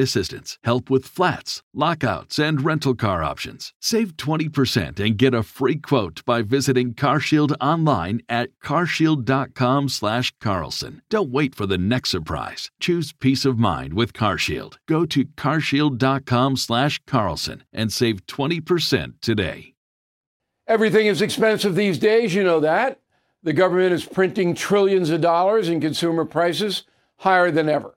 assistance, help with flats, lockouts, and rental car options. Save 20% and get a free quote by visiting CarShield online at carshield.com/carlson. Don't wait for the next surprise. Choose peace of mind with CarShield. Go to carshield.com/carlson and save 20% today. Everything is expensive these days, you know that. The government is printing trillions of dollars and consumer prices higher than ever.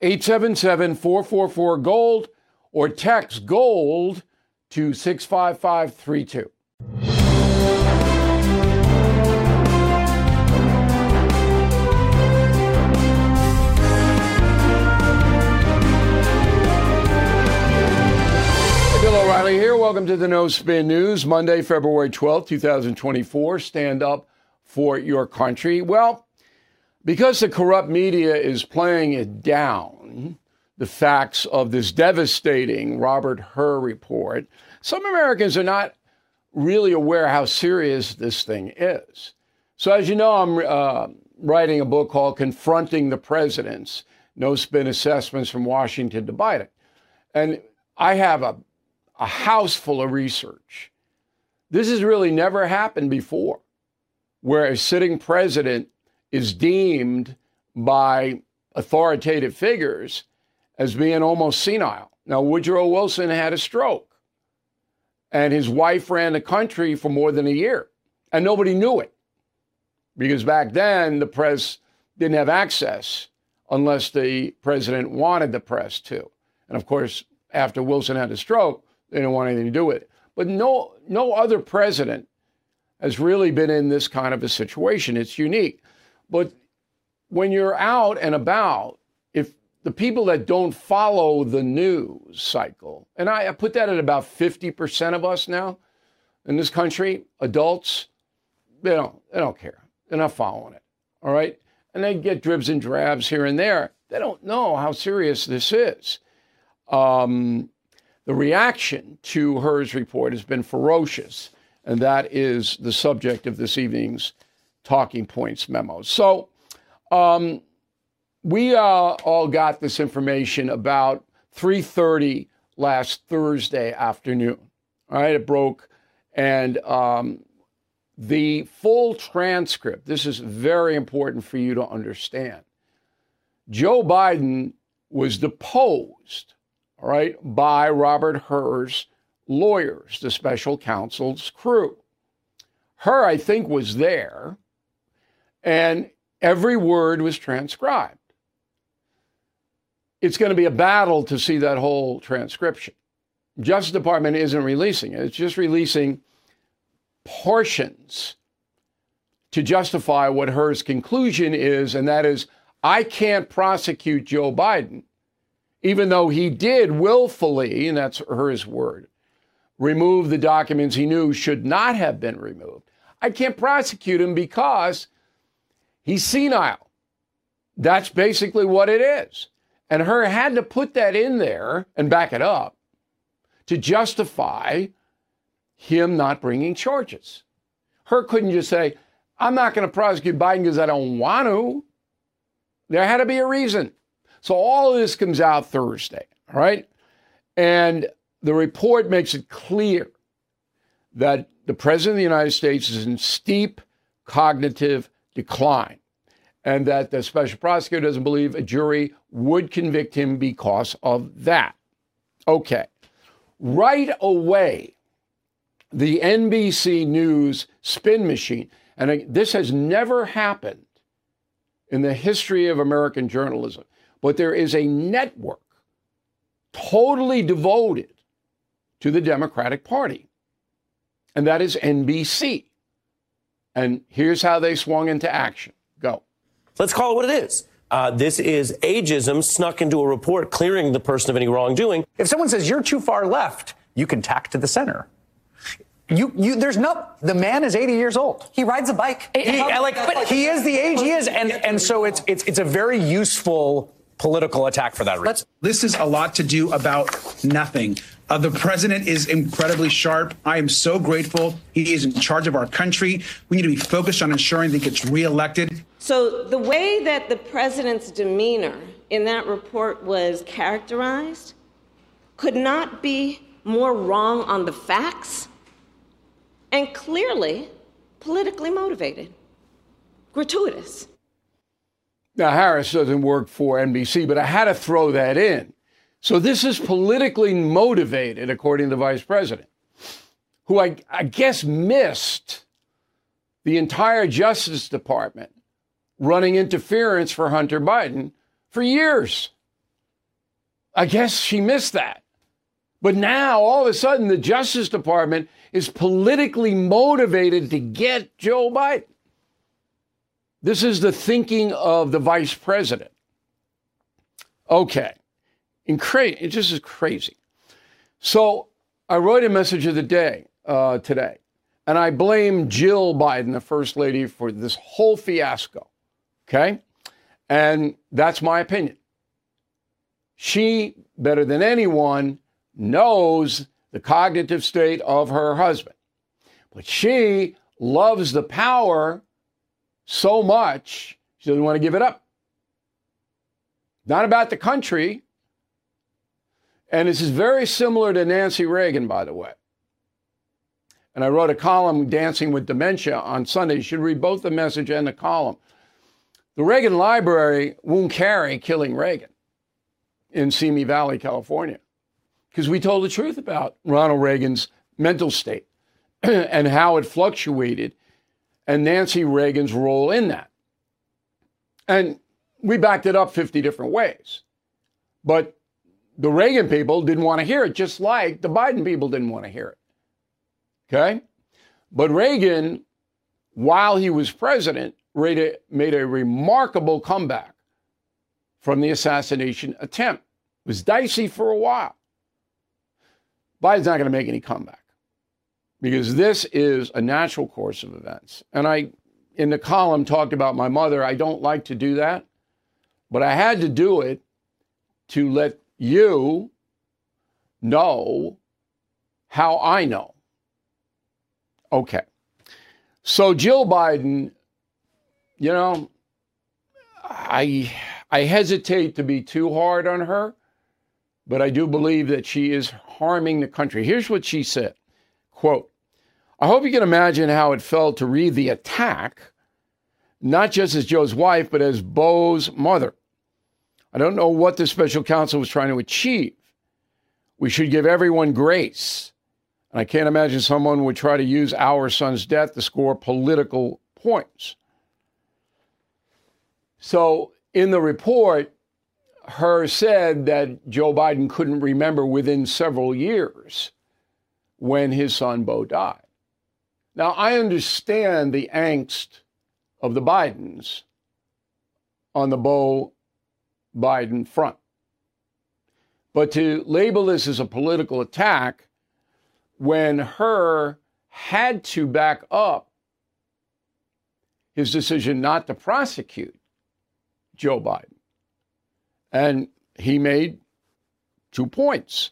877 444 GOLD, or text GOLD to 65532. Bill O'Reilly here. Welcome to the No Spin News, Monday, February 12th, 2024. Stand up for your country. Well, because the corrupt media is playing it down, the facts of this devastating Robert Hur report, some Americans are not really aware how serious this thing is. So, as you know, I'm uh, writing a book called Confronting the Presidents No Spin Assessments from Washington to Biden. And I have a a house full of research. This has really never happened before, where a sitting president is deemed by authoritative figures as being almost senile. Now, Woodrow Wilson had a stroke, and his wife ran the country for more than a year, and nobody knew it because back then the press didn't have access unless the president wanted the press to. And of course, after Wilson had a stroke, they didn't want anything to do with it. But no, no other president has really been in this kind of a situation. It's unique. But when you're out and about, if the people that don't follow the news cycle, and I, I put that at about 50% of us now in this country, adults, they don't, they don't care. They're not following it. All right. And they get dribs and drabs here and there. They don't know how serious this is. Um, the reaction to Hur's report has been ferocious, and that is the subject of this evening's talking points memos. So, um, we uh, all got this information about 3:30 last Thursday afternoon. All right, it broke, and um, the full transcript. This is very important for you to understand. Joe Biden was deposed all right, by Robert Hur's lawyers, the special counsel's crew. Hur, I think, was there, and every word was transcribed. It's going to be a battle to see that whole transcription. Justice Department isn't releasing it, it's just releasing portions to justify what Hur's conclusion is, and that is I can't prosecute Joe Biden even though he did willfully, and that's Hur's word, remove the documents he knew should not have been removed. I can't prosecute him because he's senile. That's basically what it is. And Hur had to put that in there and back it up to justify him not bringing charges. Hur couldn't just say, I'm not going to prosecute Biden because I don't want to. There had to be a reason. So all of this comes out Thursday, right? And the report makes it clear that the President of the United States is in steep cognitive decline and that the special prosecutor doesn't believe a jury would convict him because of that. Okay. Right away, the NBC News spin machine, and this has never happened in the history of American journalism, but there is a network totally devoted to the Democratic Party, and that is NBC. And here's how they swung into action. Go. Let's call it what it is. Uh, this is ageism snuck into a report clearing the person of any wrongdoing. If someone says you're too far left, you can tack to the center. You, you, there's no, the man is 80 years old. He rides a bike. He, like, but he is the age he is. And, and so it's, it's, it's a very useful political attack for that reason. This is a lot to do about nothing. Uh, the president is incredibly sharp. I am so grateful. He is in charge of our country. We need to be focused on ensuring that he gets reelected. So, the way that the president's demeanor in that report was characterized could not be more wrong on the facts and clearly politically motivated, gratuitous. Now, Harris doesn't work for NBC, but I had to throw that in. So, this is politically motivated, according to the vice president, who I, I guess missed the entire Justice Department running interference for Hunter Biden for years. I guess she missed that. But now, all of a sudden, the Justice Department is politically motivated to get Joe Biden. This is the thinking of the vice president. Okay. Incra- it just is crazy. So I wrote a message of the day uh, today, and I blame Jill Biden, the first lady, for this whole fiasco. Okay? And that's my opinion. She, better than anyone, knows the cognitive state of her husband. But she loves the power so much, she doesn't want to give it up. Not about the country. And this is very similar to Nancy Reagan, by the way. And I wrote a column, Dancing with Dementia, on Sunday. You should read both the message and the column. The Reagan Library won't carry killing Reagan in Simi Valley, California because we told the truth about Ronald Reagan's mental state and how it fluctuated and Nancy Reagan's role in that. And we backed it up 50 different ways. But the Reagan people didn't want to hear it, just like the Biden people didn't want to hear it. Okay? But Reagan, while he was president, made a remarkable comeback from the assassination attempt. It was dicey for a while. Biden's not going to make any comeback because this is a natural course of events. And I, in the column, talked about my mother. I don't like to do that, but I had to do it to let you know how I know. Okay. So Jill Biden, you know, I I hesitate to be too hard on her, but I do believe that she is harming the country. Here's what she said quote, I hope you can imagine how it felt to read the attack, not just as Joe's wife, but as Beau's mother. I don't know what the special counsel was trying to achieve. We should give everyone grace. And I can't imagine someone would try to use our son's death to score political points. So, in the report, Hur said that Joe Biden couldn't remember within several years when his son Beau died. Now, I understand the angst of the Bidens on the Beau Biden front. But to label this as a political attack when Hur had to back up his decision not to prosecute Joe Biden. And he made two points.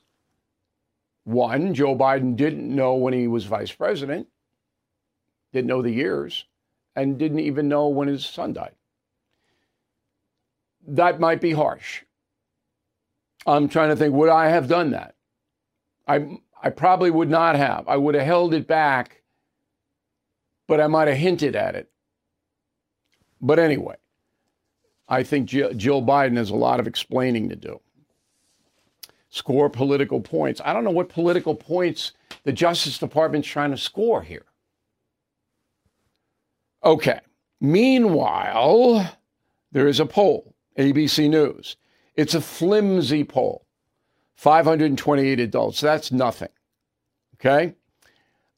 One, Joe Biden didn't know when he was vice president, didn't know the years, and didn't even know when his son died. That might be harsh. I'm trying to think, would I have done that? I, I probably would not have. I would have held it back, but I might have hinted at it. But anyway, I think Jill Biden has a lot of explaining to do. Score political points. I don't know what political points the Justice Department's trying to score here. Okay. Meanwhile, there is a poll, ABC News. It's a flimsy poll 528 adults. That's nothing. Okay.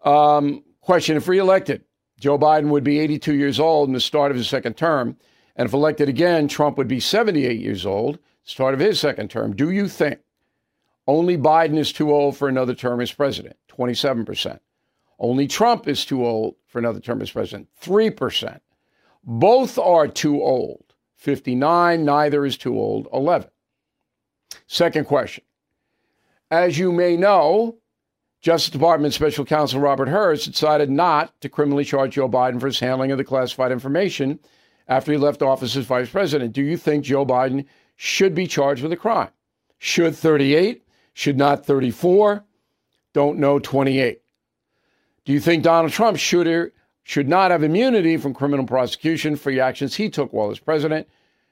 Um, question If reelected, Joe Biden would be 82 years old in the start of his second term. And if elected again, Trump would be 78 years old, start of his second term. Do you think only Biden is too old for another term as president? 27%. Only Trump is too old for another term as president? 3%. Both are too old. 59, neither is too old. 11. Second question. As you may know, Justice Department Special Counsel Robert Hur decided not to criminally charge Joe Biden for his handling of the classified information after he left office as vice president. Do you think Joe Biden should be charged with a crime? Should 38? Should not 34? Don't know 28. Do you think Donald Trump should should not have immunity from criminal prosecution for the actions he took while as president?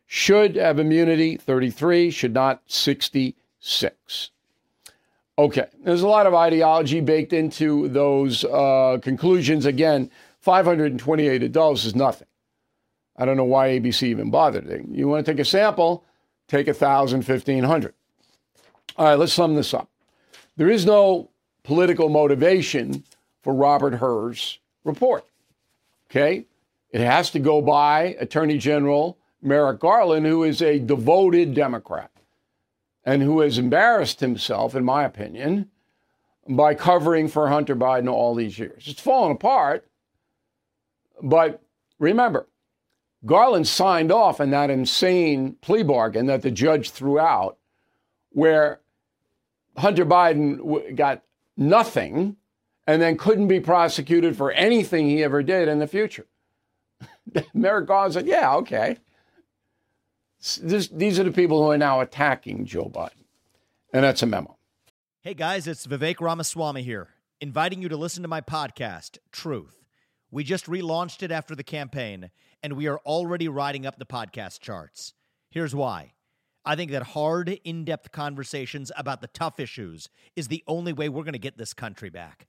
Should have immunity 33, should not 66. Okay, there's a lot of ideology baked into those uh, conclusions. Again, 528 adults is nothing. I don't know why ABC even bothered. You want to take a sample, take 1,000, 1,500. All right, let's sum this up. There is no political motivation for Robert Hur's report. Okay? It has to go by Attorney General Merrick Garland, who is a devoted Democrat and who has embarrassed himself, in my opinion, by covering for Hunter Biden all these years. It's fallen apart. But remember, Garland signed off on that insane plea bargain that the judge threw out, where Hunter Biden got nothing and then couldn't be prosecuted for anything he ever did in the future. Merrick Garland said, Yeah, okay. This, these are the people who are now attacking Joe Biden. And that's a memo. Hey guys, it's Vivek Ramaswamy here, inviting you to listen to my podcast, Truth. We just relaunched it after the campaign and we are already riding up the podcast charts. Here's why. I think that hard, in depth conversations about the tough issues is the only way we're going to get this country back.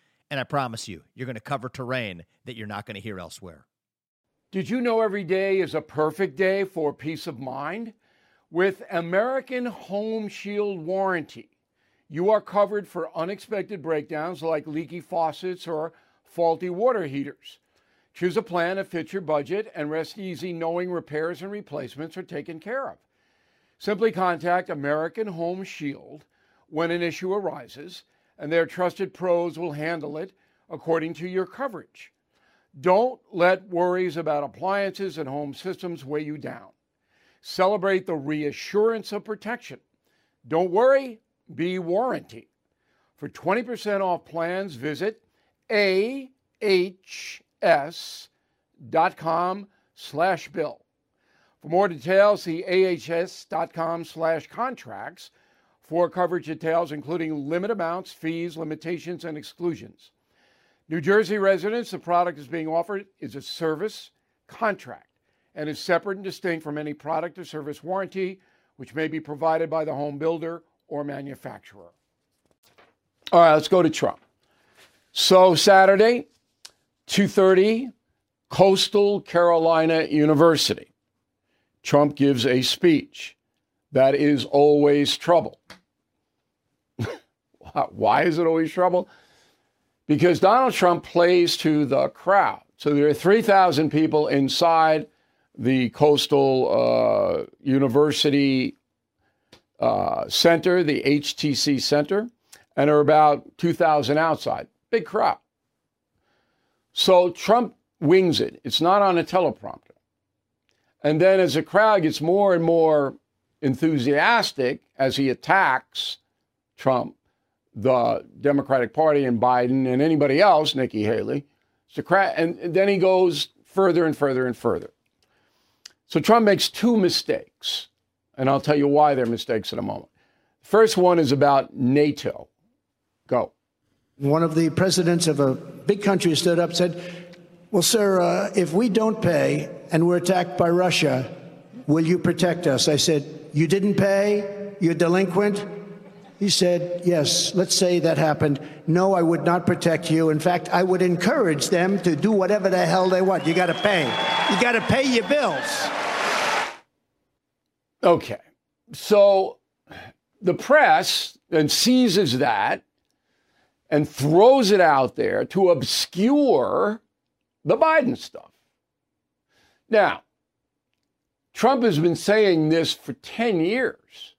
And I promise you, you're going to cover terrain that you're not going to hear elsewhere. Did you know every day is a perfect day for peace of mind? With American Home Shield Warranty, you are covered for unexpected breakdowns like leaky faucets or faulty water heaters. Choose a plan that fits your budget and rest easy knowing repairs and replacements are taken care of. Simply contact American Home Shield when an issue arises, and their trusted pros will handle it according to your coverage. Don't let worries about appliances and home systems weigh you down. Celebrate the reassurance of protection. Don't worry, be warranty. For 20% off plans, visit ahs.com slash bill. For more details, see ahs.com slash contracts for coverage details, including limit amounts, fees, limitations, and exclusions. New Jersey residents, the product is being offered is a service contract and is separate and distinct from any product or service warranty, which may be provided by the home builder or manufacturer. All right, let's go to Trump. So, Saturday, 2:30 Coastal Carolina University. Trump gives a speech. That is always trouble. Why is it always trouble? Because Donald Trump plays to the crowd. So there are 3,000 people inside the Coastal uh, University uh, Center, the HTC Center, and there are about 2,000 outside. Big crowd. So Trump wings it. It's not on a teleprompter. And then as the crowd gets more and more enthusiastic as he attacks Trump, the Democratic Party and Biden and anybody else, Nikki Haley, and then he goes further and further and further. So Trump makes two mistakes, and I'll tell you why they're mistakes in a moment. First one is about NATO. Go. One of the presidents of a big country stood up and said, Well, sir, uh, if we don't pay and we're attacked by Russia, will you protect us? I said, You didn't pay? You're delinquent? He said, Yes, let's say that happened. No, I would not protect you. In fact, I would encourage them to do whatever the hell they want. You got to pay. You got to pay your bills. Okay. So the press then seizes that and throws it out there to obscure the Biden stuff. Now, Trump has been saying this for 10 years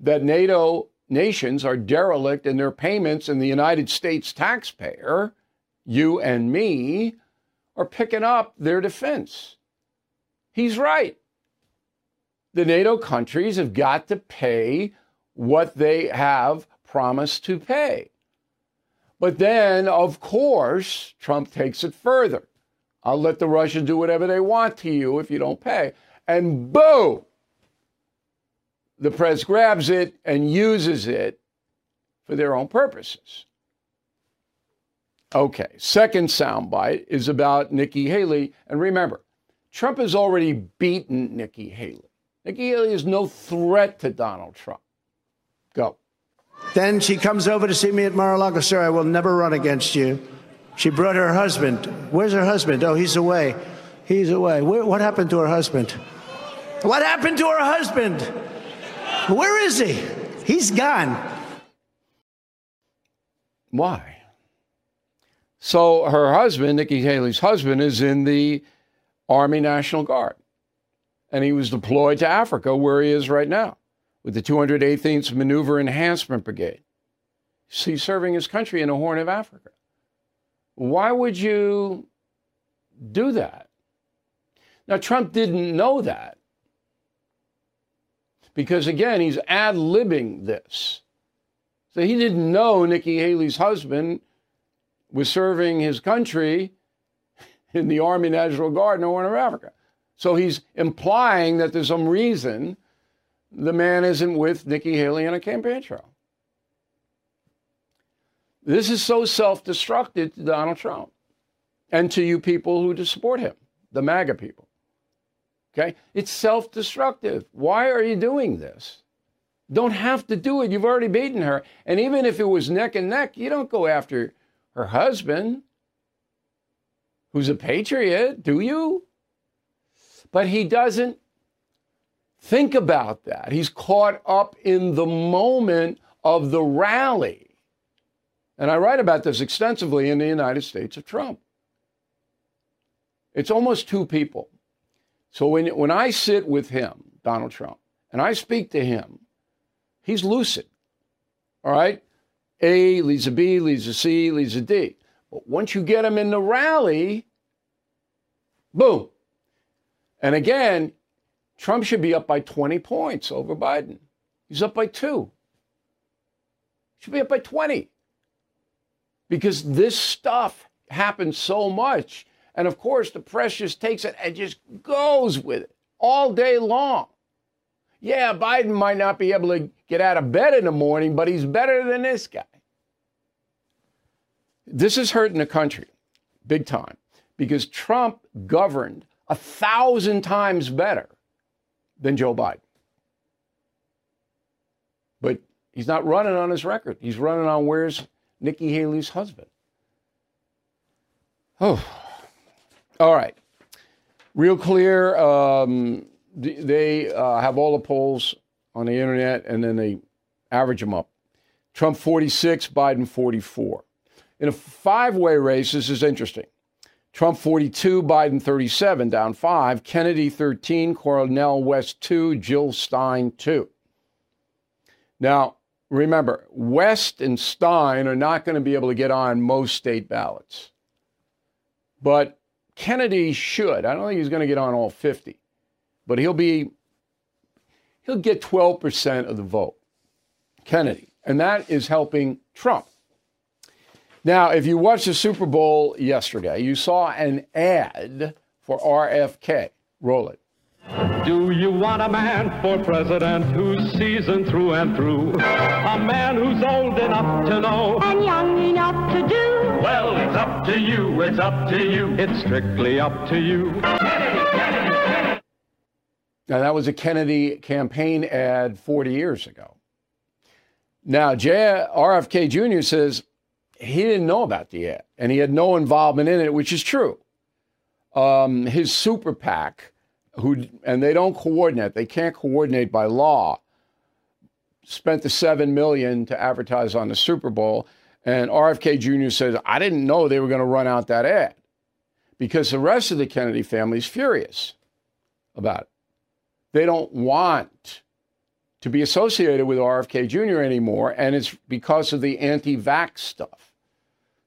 that NATO nations are derelict in their payments, and the United States taxpayer, you and me, are picking up their defense. He's right the NATO countries have got to pay what they have promised to pay. But then, of course, Trump takes it further. I'll let the Russians do whatever they want to you if you don't pay. And boom, the press grabs it and uses it for their own purposes. Okay, second soundbite is about Nikki Haley. And remember, Trump has already beaten Nikki Haley. Nikki Haley is no threat to Donald Trump. Go. Then she comes over to see me at Mar-a-Lago. Sir, I will never run against you. She brought her husband. Where's her husband? Oh, he's away. He's away. Where, what happened to her husband? What happened to her husband? Where is he? He's gone. Why? So her husband, Nikki Haley's husband, is in the Army National Guard and he was deployed to Africa, where he is right now, with the 218th Maneuver Enhancement Brigade. He's serving his country in the Horn of Africa. Why would you do that? Now, Trump didn't know that. Because again, he's ad libbing this. So he didn't know Nikki Haley's husband was serving his country in the Army National Guard in the Africa. So he's implying that there's some reason the man isn't with Nikki Haley in a campaign trail. This is so self destructive to Donald Trump and to you people who support him, the MAGA people. Okay? It's self destructive. Why are you doing this? Don't have to do it. You've already beaten her. And even if it was neck and neck, you don't go after her husband, who's a patriot, do you? But he doesn't think about that. He's caught up in the moment of the rally. And I write about this extensively in the United States of Trump. It's almost two people. So when, when I sit with him, Donald Trump, and I speak to him, he's lucid. All right? A leads a B, leads a C, leads a D. But once you get him in the rally, boom, and again, Trump should be up by 20 points over Biden. He's up by two. Should be up by 20. Because this stuff happens so much. And of course, the press just takes it and just goes with it all day long. Yeah, Biden might not be able to get out of bed in the morning, but he's better than this guy. This is hurting the country big time because Trump governed a thousand times better than Joe Biden. But he's not running on his record. He's running on where's Nikki Haley's husband. Oh, all right. Real clear. Um, they uh, have all the polls on the internet and then they average them up. Trump 46, Biden 44. In a five way race, this is interesting. Trump 42, Biden 37, down five. Kennedy 13, Cornel West 2, Jill Stein 2. Now, remember, West and Stein are not going to be able to get on most state ballots. But Kennedy should. I don't think he's going to get on all 50, but he'll be, he'll get 12% of the vote. Kennedy. And that is helping Trump. Now, if you watched the Super Bowl yesterday, you saw an ad for RFK. Roll it. Do you want a man for president who's seasoned through and through? A man who's old enough to know and young enough to do? Well, it's up to you, it's up to you, it's strictly up to you. Kennedy, Kennedy, Kennedy. Now, that was a Kennedy campaign ad 40 years ago. Now, J- RFK Jr. says he didn't know about the ad and he had no involvement in it, which is true. Um, his super PAC, who and they don't coordinate, they can't coordinate by law. Spent the seven million to advertise on the Super Bowl, and RFK Jr. says, "I didn't know they were going to run out that ad," because the rest of the Kennedy family is furious about it. They don't want to be associated with RFK Jr. anymore, and it's because of the anti vax stuff.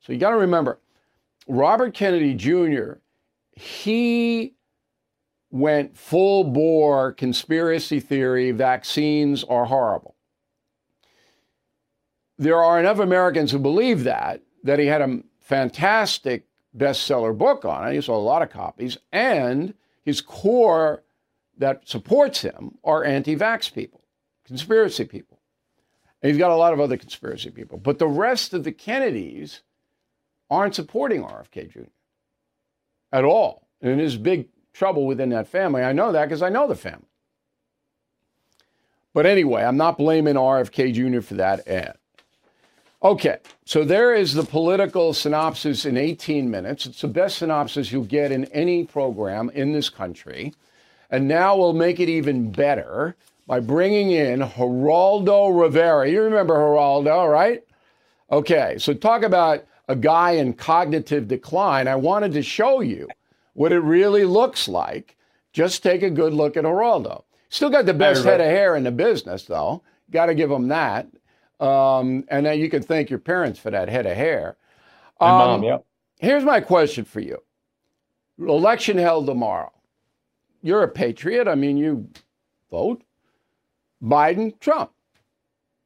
So you got to remember, Robert Kennedy Jr., he went full bore conspiracy theory vaccines are horrible. There are enough Americans who believe that, that he had a fantastic bestseller book on it. He sold a lot of copies, and his core that supports him are anti vax people conspiracy people. And he's got a lot of other conspiracy people. But the rest of the Kennedys aren't supporting RFK Jr. at all. And his big trouble within that family. I know that because I know the family. But anyway, I'm not blaming RFK Jr. for that ad. Okay, so there is the political synopsis in 18 minutes. It's the best synopsis you'll get in any program in this country. And now we'll make it even better by bringing in Geraldo Rivera. You remember Geraldo, right? Okay, so talk about a guy in cognitive decline. I wanted to show you what it really looks like. Just take a good look at Geraldo. Still got the best head of hair in the business, though. Got to give him that. Um, and then you can thank your parents for that head of hair. Um, my mom, yeah. Here's my question for you. Election held tomorrow. You're a patriot. I mean, you vote. Biden, Trump.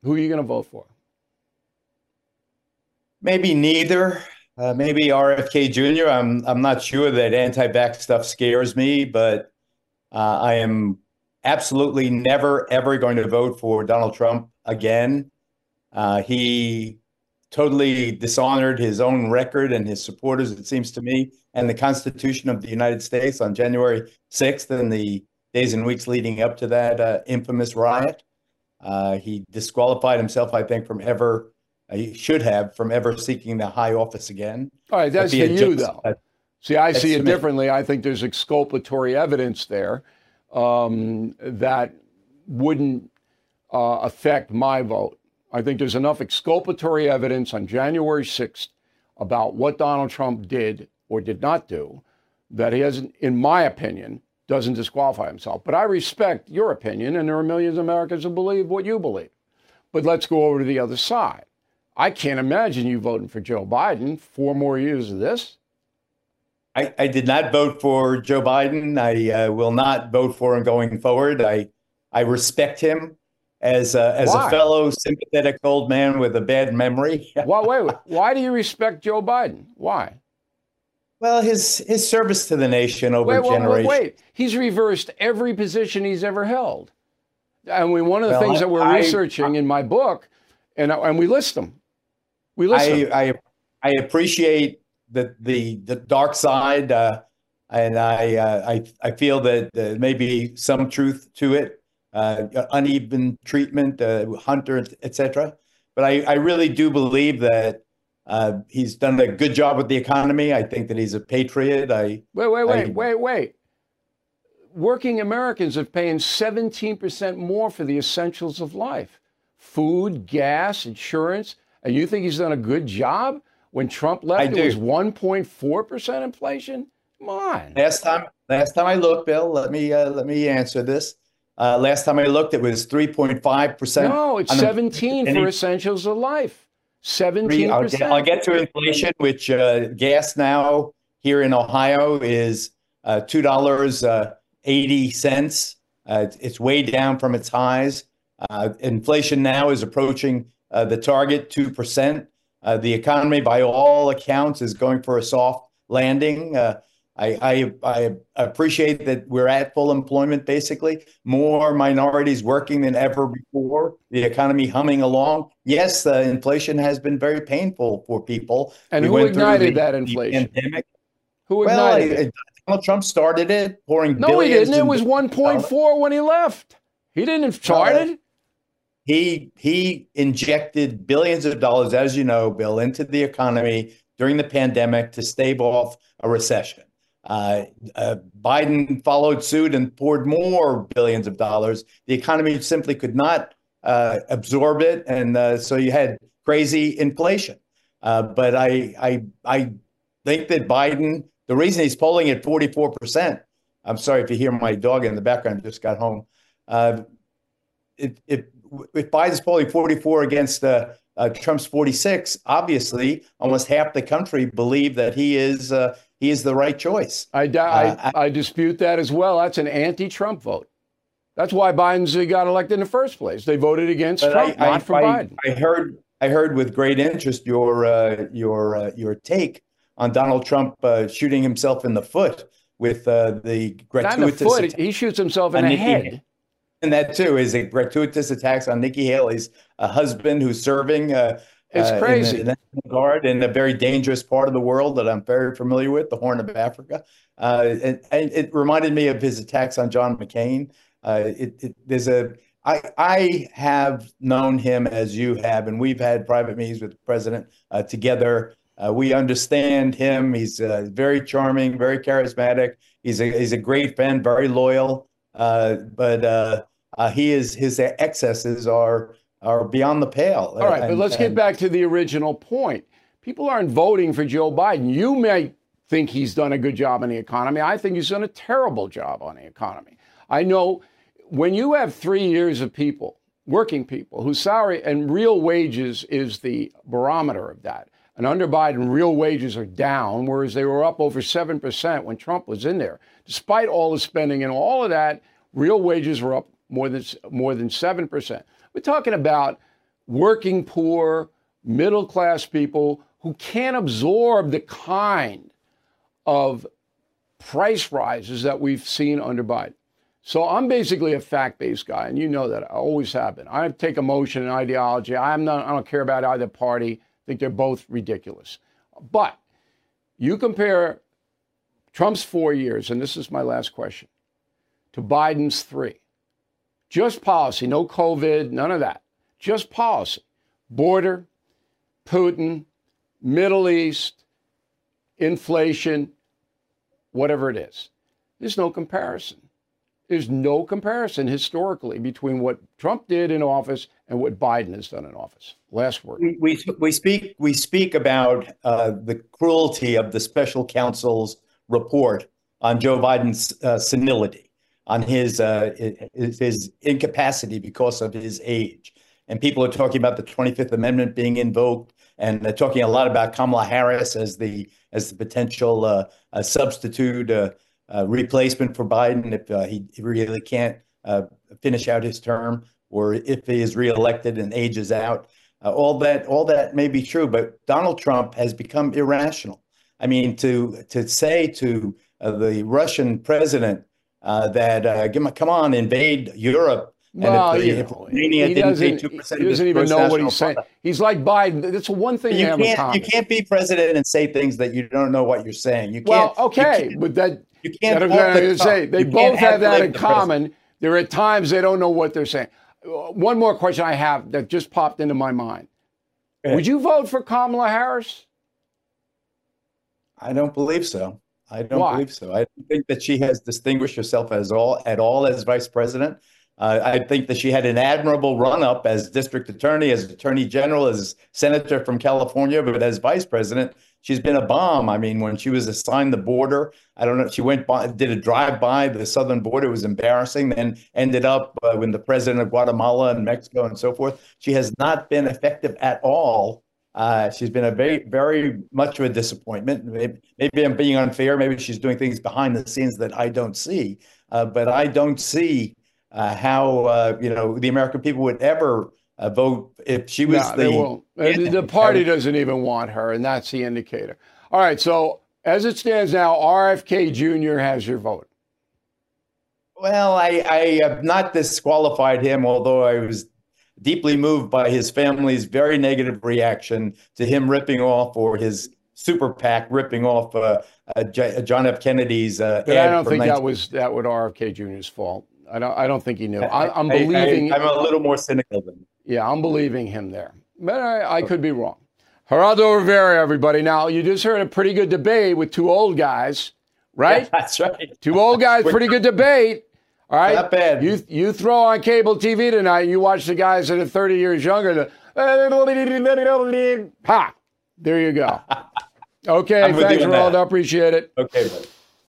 Who are you going to vote for? Maybe neither. Uh, maybe RFK Jr. I'm I'm not sure that anti-vax stuff scares me, but uh, I am absolutely never ever going to vote for Donald Trump again. Uh, he totally dishonored his own record and his supporters, it seems to me, and the Constitution of the United States on January 6th and the days and weeks leading up to that uh, infamous riot. Uh, he disqualified himself, I think, from ever, uh, he should have, from ever seeking the high office again. All right, that's for you, though. See, I see it differently. I think there's exculpatory evidence there um, that wouldn't uh, affect my vote. I think there's enough exculpatory evidence on January 6th about what Donald Trump did or did not do that he hasn't, in my opinion, doesn't disqualify himself. But I respect your opinion, and there are millions of Americans who believe what you believe. But let's go over to the other side. I can't imagine you voting for Joe Biden four more years of this. I, I did not vote for Joe Biden. I uh, will not vote for him going forward. I I respect him as a, as why? a fellow sympathetic old man with a bad memory. why, wait, wait, why do you respect Joe Biden? Why? Well, his his service to the nation over wait, generations. Wait, wait, he's reversed every position he's ever held. And we, one of the well, things I, that we're I, researching I, in my book, and and we list them. We list I. I I appreciate the the the dark side, uh, and I uh, I I feel that there may be some truth to it, uh, uneven treatment, uh, Hunter, etc. But I I really do believe that Uh, he's done a good job with the economy. I think that he's a patriot. I wait, wait, wait, I, wait, wait. Working Americans are paying 17% more for the essentials of life food, gas, insurance. And you think he's done a good job? When Trump left, it was 1.4% inflation. Come on. Last time, last time I looked, Bill, let me uh, let me answer this. Uh, last time I looked, it was 3.5 percent. No, it's 17 for essentials of life. 17 I'll get, I'll get to inflation, which uh, gas now here in Ohio is uh, two dollars uh, eighty cents. Uh, it's way down from its highs. inflation now is approaching Uh, the target two percent. Uh, the economy, by all accounts, is going for a soft landing. Uh, I, I, I appreciate that we're at full employment, basically. More minorities working than ever before. The economy humming along. Yes, the inflation has been very painful for people. And we who ignited the, that inflation? Pandemic. Who ignited well, it? Donald Trump started it, pouring no, he didn't. It was 1.4 when he left. He didn't start it. He he injected billions of dollars, as you know, Bill, into the economy during the pandemic to stave off a recession. Uh, uh, Biden followed suit and poured more billions of dollars. The economy simply could not uh, absorb it, and uh, so you had crazy inflation. Uh, but I, I, I think that Biden, the reason he's polling at 44 percent. I'm sorry if you hear my dog in the background. Just got home. if, if if Biden's polling 44 against uh, Trump's 46, obviously almost half the country believe that he is uh, he is the right choice. I, uh, I, I, dispute that as well. That's an anti-Trump vote. That's why Biden's got elected in the first place. They voted against Trump, I, not for Biden. I heard I heard with great interest your uh, your uh, your take on Donald Trump uh, shooting himself in the foot with uh, the gratuitous. Not in the foot. He shoots himself in the head. And that too is a gratuitous attacks on Nikki Haley's uh, husband who's serving it's uh, crazy. In the, in the Guard in a very dangerous part of the world that I'm very familiar with, the Horn of Africa. Uh, and, and, it reminded me of his attacks on John McCain. Uh, it, it, there's a I, I have known him as you have, and we've had private meetings with the president uh, together. Uh, we understand him. He's uh, very charming, very charismatic. He's a he's a great friend, very loyal. Uh, but uh, uh, he is his excesses are are beyond the pale. All right, and, but let's and, get back to the original point. People aren't voting for Joe Biden. You may think he's done a good job on the economy. I think he's done a terrible job on the economy. I know when you have three years of people, working people, whose salary and real wages is the barometer of that. And under Biden, real wages are down, whereas they were up over 7% when Trump was in there. Despite all the spending and all of that, real wages were up more than, more than 7%. We're talking about working poor, middle class people who can't absorb the kind of price rises that we've seen under Biden. So I'm basically a fact-based guy, and you know that I always have been. I take emotion and ideology. I'm not. I don't care about either party. Think they're both ridiculous. But you compare Trump's four years, and this is my last question, to Biden's three. Just policy, no COVID, none of that. Just policy. Border, Putin, Middle East, inflation, whatever it is. There's no comparison. There's no comparison historically between what Trump did in office and what Biden has done in office. Last word. We, we, we speak we speak about uh, the cruelty of the special counsel's report on Joe Biden's uh, senility on his, uh, his incapacity because of his age. And people are talking about the 25th Amendment being invoked, and they're talking a lot about Kamala Harris as the as the potential uh, substitute uh, replacement for Biden if uh, he really can't finish out his term, or if he is reelected and ages out. all that all that may be true, but Donald Trump has become irrational. I mean, to to say to the Russian president uh, that uh, come on, invade Europe. Well, and if, know, he doesn't, he doesn't even know what he's saying. Product. He's like Biden. That's one thing you can't, You can't be president and say things that you don't know what you're saying. You can't. Well, okay, but that you can't. That, say they you both have, that in common. There are times they don't know what they're saying. Uh, one more question I have that just popped into my mind. Would you vote for Kamala Harris? I don't believe so. I don't Why? believe so. I don't think that she has distinguished herself as all at all as vice president. Uh, I think that she had an admirable run up as district attorney, as attorney general, as senator from California, but as vice president, she's been a bomb. I mean, when she was assigned the border, I don't know, she went by, did a drive by the southern border. It was embarrassing. Then ended up uh, when the president of Guatemala and Mexico and so forth. She has not been effective at all. Uh, she's been a very, very much of a disappointment. Maybe, maybe I'm being unfair. Maybe she's doing things behind the scenes that I don't see. Uh, but I don't see how uh, you know the American people would ever uh, vote if she was No, they the. won't. The, the party doesn't even want her, and that's the indicator. All right, so as it stands now, RFK Jr. has your vote. Well, I, I have not disqualified him, although I was deeply moved by his family's very negative reaction to him ripping off or his super PAC ripping off uh, uh, J- John F. Kennedy's. Uh, I don't think 19 that was that was RFK Jr.'s fault. I don't. I don't think he knew. I, I'm I- I- believing. I'm a little more cynical than. Yeah, I'm believing him there, but I, I could be wrong. Geraldo Rivera, everybody. Now you just heard a pretty good debate with two old guys, right? That's right. Two old guys, pretty good debate. All right, Not bad. You you throw on cable TV tonight, and you watch the guys that are 30 years younger. The, ha, there you go. Okay, thanks, you on that. Geraldo. Appreciate it. Okay, but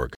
org.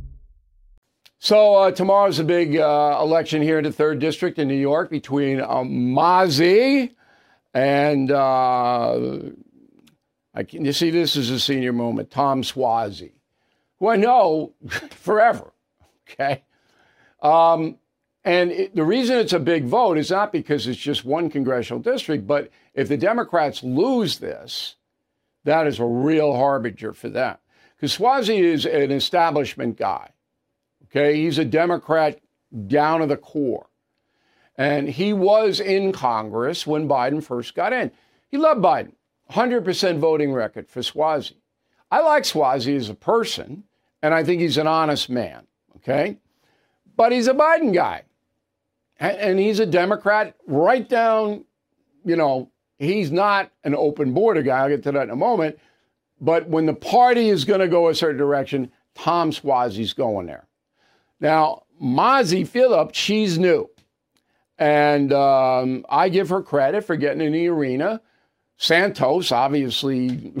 So uh, tomorrow's a big uh, election here in the third district in New York between Mazi and uh, I can, you see this is a senior moment. Tom Suozzi, who I know forever. Okay, um, and it, the reason it's a big vote is not because it's just one congressional district, but if the Democrats lose this, that is a real harbinger for them. Because Suozzi is an establishment guy. Okay, he's a Democrat down to the core. And he was in Congress when Biden first got in. He loved Biden. 100% voting record for Suozzi. I like Suozzi as a person, and I think he's an honest man. Okay? But he's a Biden guy. And, he's a Democrat right down, you know, he's not an open border guy. I'll get to that in a moment. But when the party is going to go a certain direction, Tom Suozzi's going there. Now, Mazi Pilip, she's new. And um, I give her credit for getting in the arena. Santos, obviously,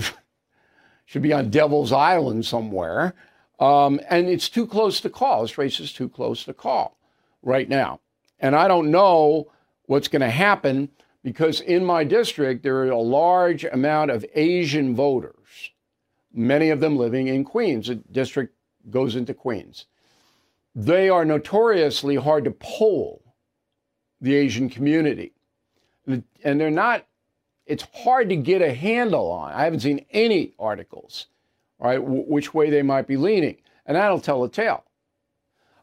should be on Devil's Island somewhere. Um, and it's too close to call. This race is too close to call right now. And I don't know what's going to happen. because in my district, there are a large amount of Asian voters, many of them living in Queens. The district goes into Queens. They are notoriously hard to poll, the Asian community. And they're not, it's hard to get a handle on. I haven't seen any articles, right, w- which way they might be leaning. And that'll tell a tale.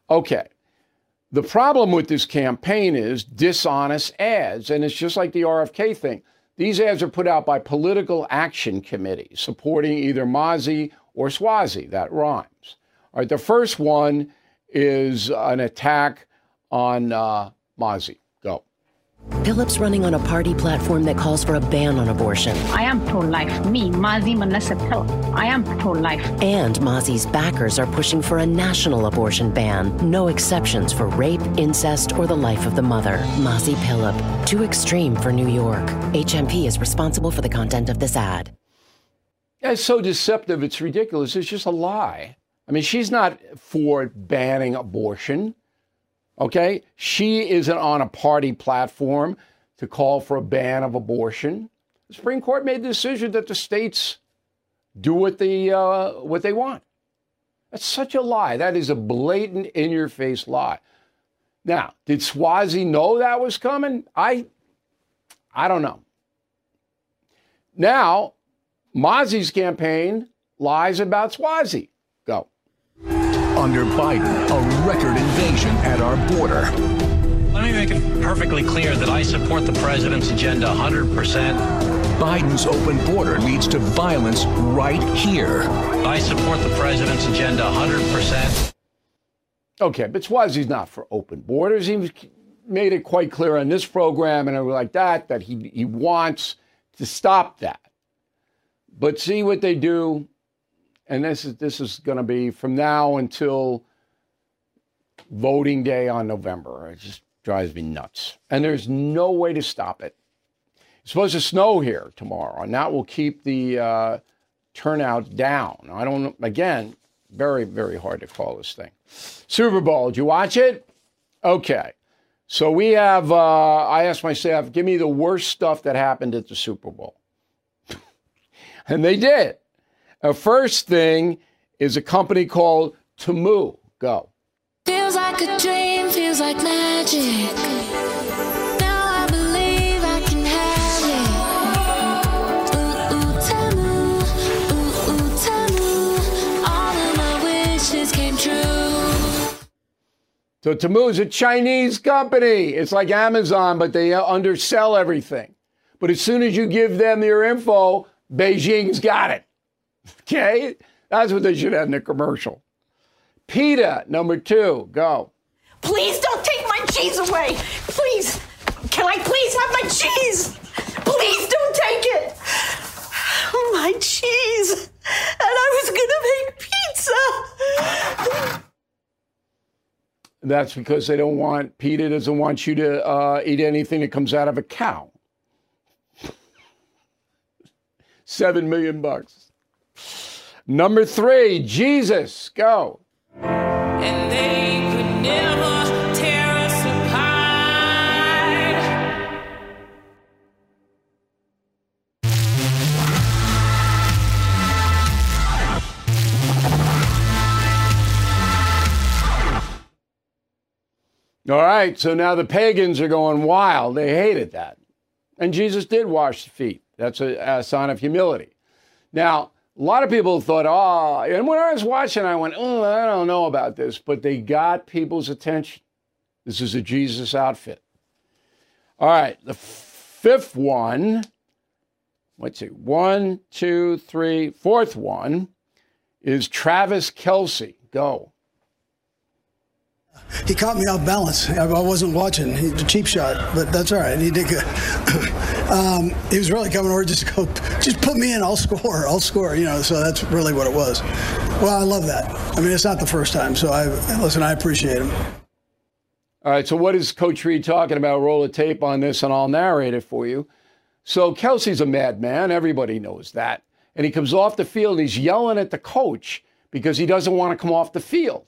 Okay. The problem with this campaign is dishonest ads, and it's just like the RFK thing. These ads are put out by political action committees supporting either Mazi or Suozzi. That rhymes. All right, the first one is an attack on uh, Mazi. Go. Phillips running on a party platform that calls for a ban on abortion. I am pro-life. Me, Mazi Manasa Phillips. I am pro-life. And Mazi's backers are pushing for a national abortion ban. No exceptions for rape, incest, or the life of the mother. Mazi Pilip. Too extreme for New York. HMP is responsible for the content of this ad. Yeah, it's so deceptive, it's ridiculous. It's just a lie. I mean, she's not for banning abortion. Okay? She isn't on a party platform to call for a ban of abortion. The Supreme Court made the decision that the states do what they, uh, what they want. That's such a lie. That is a blatant, in your face lie. Now, did Suozzi know that was coming? I, I don't know. Now, Mazi's campaign lies about Suozzi. Go. Under Biden, a record invasion at our border. Let me make it perfectly clear that I support the president's agenda 100%. Biden's open border leads to violence right here. I support the president's agenda 100%. Okay, but Suozzi's not for open borders. He made it quite clear on this program and everything like that that he, he wants to stop that. But see what they do, and this is this is going to be from now until voting day on November. It just drives me nuts, and there's no way to stop it. It's supposed to snow here tomorrow, and that will keep the uh, turnout down. I don't. Again, very very hard to call this thing. Super Bowl. Did you watch it? Okay. So we have. Uh, I asked my staff, give me the worst stuff that happened at the Super Bowl. And they did. The first thing is a company called Temu. Go. Feels like a dream, feels like magic. Now I believe I can have it. Ooh, ooh, Temu. Ooh, ooh, Temu. All of my wishes came true. So Temu is a Chinese company. It's like Amazon, but they undersell everything. But as soon as you give them your info, Beijing's got it. Okay? That's what they should have in the commercial. PETA, number two, go. Please don't take my cheese away. Please. Can I please have my cheese? Please don't take it. My cheese. And I was going to make pizza. That's because they don't want, PETA doesn't want you to uh, eat anything that comes out of a cow. Seven million bucks. Number three, Jesus, go. And they could never tear us apart. All right, so now the pagans are going wild. They hated that. And Jesus did wash the feet. That's a, a sign of humility. Now, a lot of people thought, oh, and when I was watching, I went, oh, I don't know about this, but they got people's attention. This is a Jesus outfit. All right, the fifth one, let's see, one, two, three, fourth one is Travis Kelce. Go. He caught me off balance. I wasn't watching. He, cheap shot, but that's all right. He did good. um, he was really coming over just to go, just put me in. I'll score. I'll score. You know. So that's really what it was. Well, I love that. I mean, it's not the first time. So I listen. I appreciate him. All right, so what is Coach Reid talking about? Roll a tape on this and I'll narrate it for you. So Kelce's a madman. Everybody knows that. And he comes off the field and he's yelling at the coach because he doesn't want to come off the field.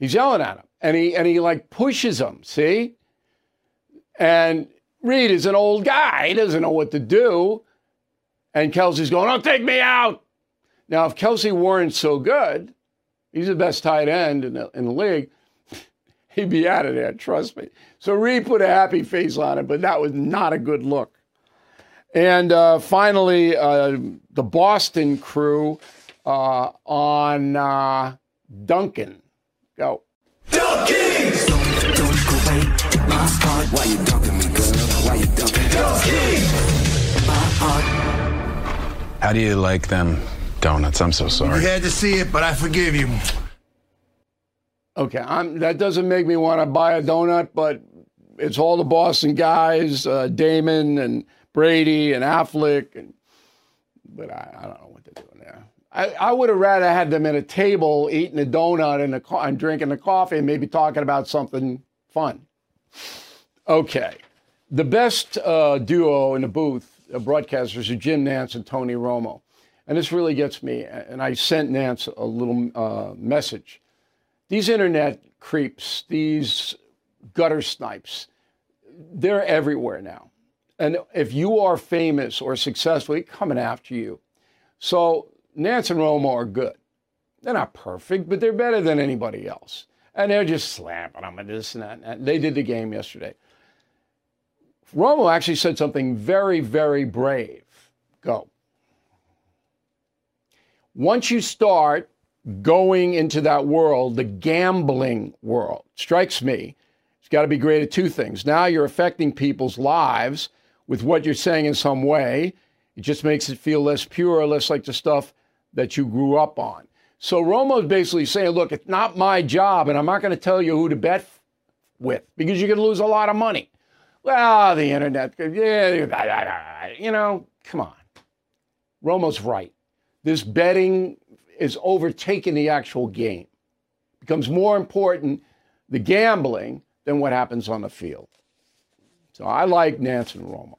He's yelling at him. And he and he like pushes him, see? And Reid is an old guy. He doesn't know what to do. And Kelce's going, don't take me out. Now, if Kelce Warren's so good, he's the best tight end in the, in the league, he'd be out of there, trust me. So Reid put a happy face on it, but that was not a good look. And uh, finally, uh, the Boston crew uh, on uh, Dunkin'. Go. away. My heart. Why you dumping me, girl? Why you dumping How do you like them donuts? I'm so sorry. You had to see it, but I forgive you. Okay, I'm, that doesn't make me want to buy a donut, but it's all the Boston guys, uh, Damon and Brady and Affleck, and but I, I don't know what they're doing there. I, I would have rather had them at a table eating a donut and, a, and drinking a coffee and maybe talking about something fun. Okay, the best uh, duo in the booth, uh, broadcasters, are Jim Nantz and Tony Romo, and this really gets me. And I sent Nantz a little uh, message. These internet creeps, these gutter snipes, they're everywhere now. And if you are famous or successful, they're coming after you. So Nantz and Romo are good. They're not perfect, but they're better than anybody else. And they're just slapping them and this and that. And they did the game yesterday. Romo actually said something very, very brave. Go. Once you start going into that world, the gambling world, strikes me, it's got to be great at two things. Now you're affecting people's lives with what you're saying in some way. It just makes it feel less pure, less like the stuff that you grew up on. So Romo's basically saying, look, it's not my job, and I'm not going to tell you who to bet with because you're going to lose a lot of money. Well, the internet, yeah, you know, come on. Romo's right. This betting is overtaking the actual game. Becomes more important, the gambling, than what happens on the field. So I like Nantz and Romo.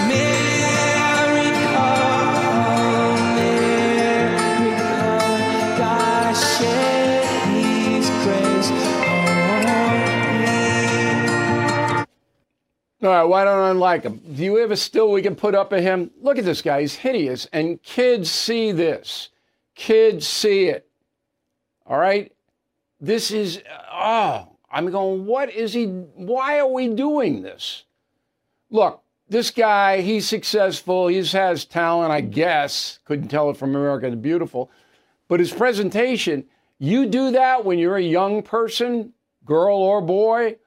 All right, why don't I like him? Do you have a still we can put up of him? Look at this guy, he's hideous. And kids see this. Kids see it. All right? This is, oh, I'm going, what is he, why are we doing this? Look, this guy, he's successful, he has talent, I guess. Couldn't tell it from America the Beautiful. But his presentation, you do that when you're a young person, girl or boy,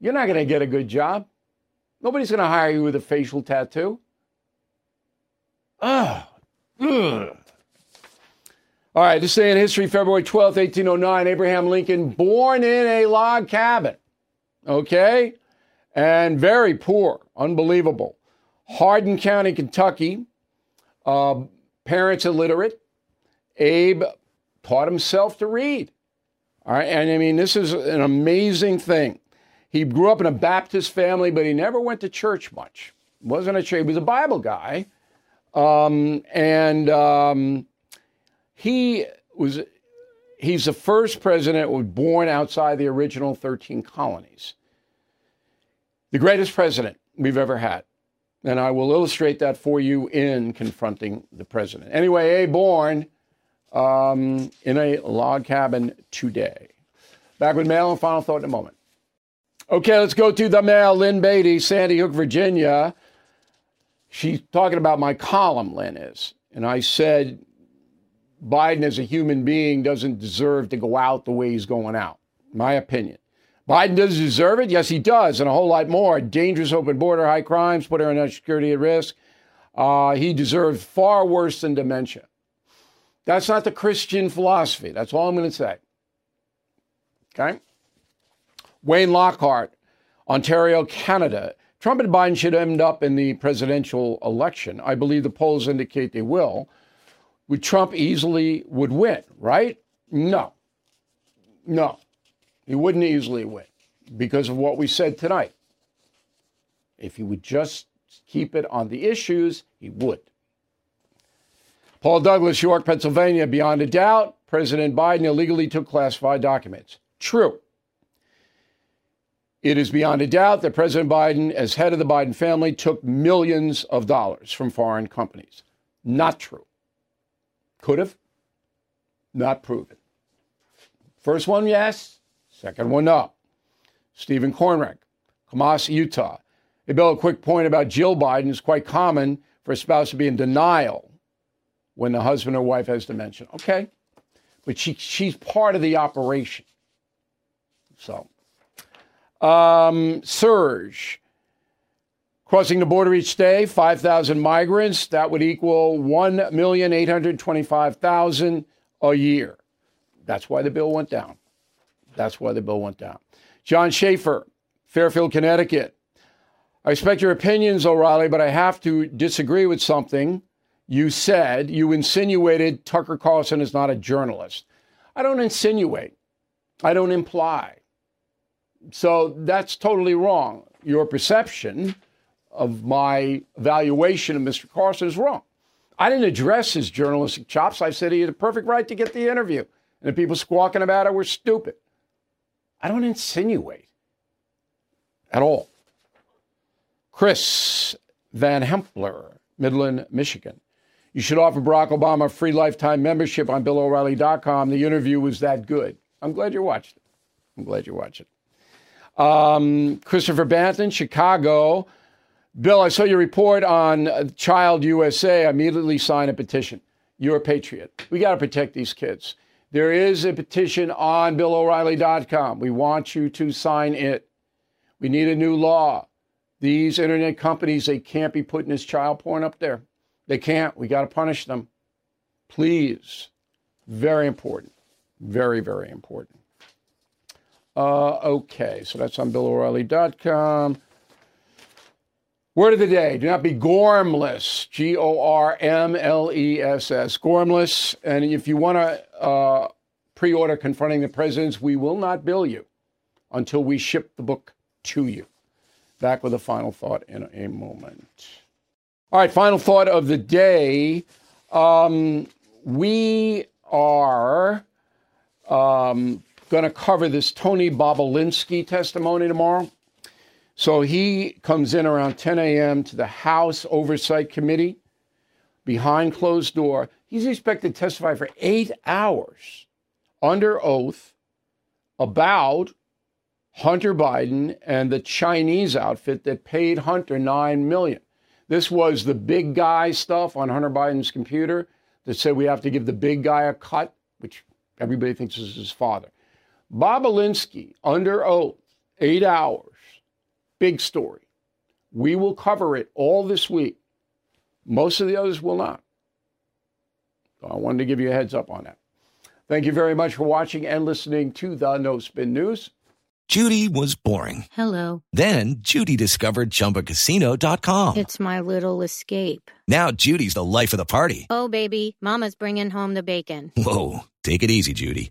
you're not going to get a good job. Nobody's going to hire you with a facial tattoo. Ah, ugh. All right, this day in history, February 12th, 1809, Abraham Lincoln, born in a log cabin. Okay? And very poor, unbelievable. Hardin County, Kentucky, uh, parents illiterate. Abe taught himself to read. All right, and I mean, this is an amazing thing. He grew up in a Baptist family, but he never went to church much. wasn't a church. He was a Bible guy, um, and um, he was. He's the first president was born outside the original 13 colonies. The greatest president we've ever had. And I will illustrate that for you in confronting the president. Anyway, A. Born um, in a log cabin today. Back with mail and final thought in a moment. Okay, let's go to the mail. Lynn Beatty, Sandy Hook, Virginia. She's talking about my column, Lynn is. And I said, Biden as a human being doesn't deserve to go out the way he's going out. My opinion. Biden does deserve it? Yes, he does, and a whole lot more. Dangerous open border, high crimes, put our national security at risk. Uh, he deserves far worse than dementia. That's not the Christian philosophy. That's all I'm going to say. Okay? Wayne Lockhart, Ontario, Canada. Trump and Biden should end up in the presidential election. I believe the polls indicate they will. Would Trump easily would win, right? No. No. He wouldn't easily win because of what we said tonight. If he would just keep it on the issues, he would. Paul Douglas, York, Pennsylvania. Beyond a doubt, President Biden illegally took classified documents. True. It is beyond a doubt that President Biden, as head of the Biden family, took millions of dollars from foreign companies. Not true. Could have. Not proven. First one, yes. Second one, no. Stephen Kornreich, Kamas, Utah. Hey, Bill, a quick point about Jill Biden. It's quite common for a spouse to be in denial when the husband or wife has dementia. Okay. But she, she's part of the operation. So, um, Surge. Crossing the border each day, 5,000 migrants. That would equal 1,825,000 a year. That's why the bill went down. That's why the bill went down. John Schaefer, Fairfield, Connecticut. I respect your opinions, O'Reilly, but I have to disagree with something you said. You insinuated Tucker Carlson is not a journalist. I don't insinuate, I don't imply. So that's totally wrong. Your perception of my evaluation of Mr. Carlson is wrong. I didn't address his journalistic chops. I said he had a perfect right to get the interview. And the people squawking about it were stupid. I don't insinuate at all. Chris Van Hempler, Midland, Michigan. You should offer Barack Obama a free lifetime membership on BillO'Reilly.com. The interview was that good. I'm glad you watched it. I'm glad you watched it. Um, Christopher Banton, Chicago. Bill, I saw your report on Child USA. I immediately signed a petition. You're a patriot. We got to protect these kids. There is a petition on BillO'Reilly.com. We want you to sign it. We need a new law. These internet companies, they can't be putting this child porn up there. They can't. We got to punish them. Please. Very important. Very, very important. Uh, okay, so that's on BillO'Reilly.com. Word of the day do not be gormless. G O R M L E S S. Gormless. And if you want to uh, pre order Confronting the Presidents, we will not bill you until we ship the book to you. Back with a final thought in a moment. All right, final thought of the day. Um, we are um, going to cover this Tony Bobulinski testimony tomorrow. So he comes in around 10 a.m. to the House Oversight Committee behind closed door. He's expected to testify for eight hours under oath about Hunter Biden and the Chinese outfit that paid Hunter nine million. This was the big guy stuff on Hunter Biden's computer that said we have to give the big guy a cut, which everybody thinks is his father. Bobulinski under oath, eight hours, big story. We will cover it all this week. Most of the others will not. So I wanted to give you a heads up on that. Thank you very much for watching and listening to the No Spin News. Judy was boring. Hello. Then Judy discovered ChumbaCasino.com. It's my little escape. Now Judy's the life of the party. Oh, baby, Mama's bringing home the bacon. Whoa, take it easy, Judy.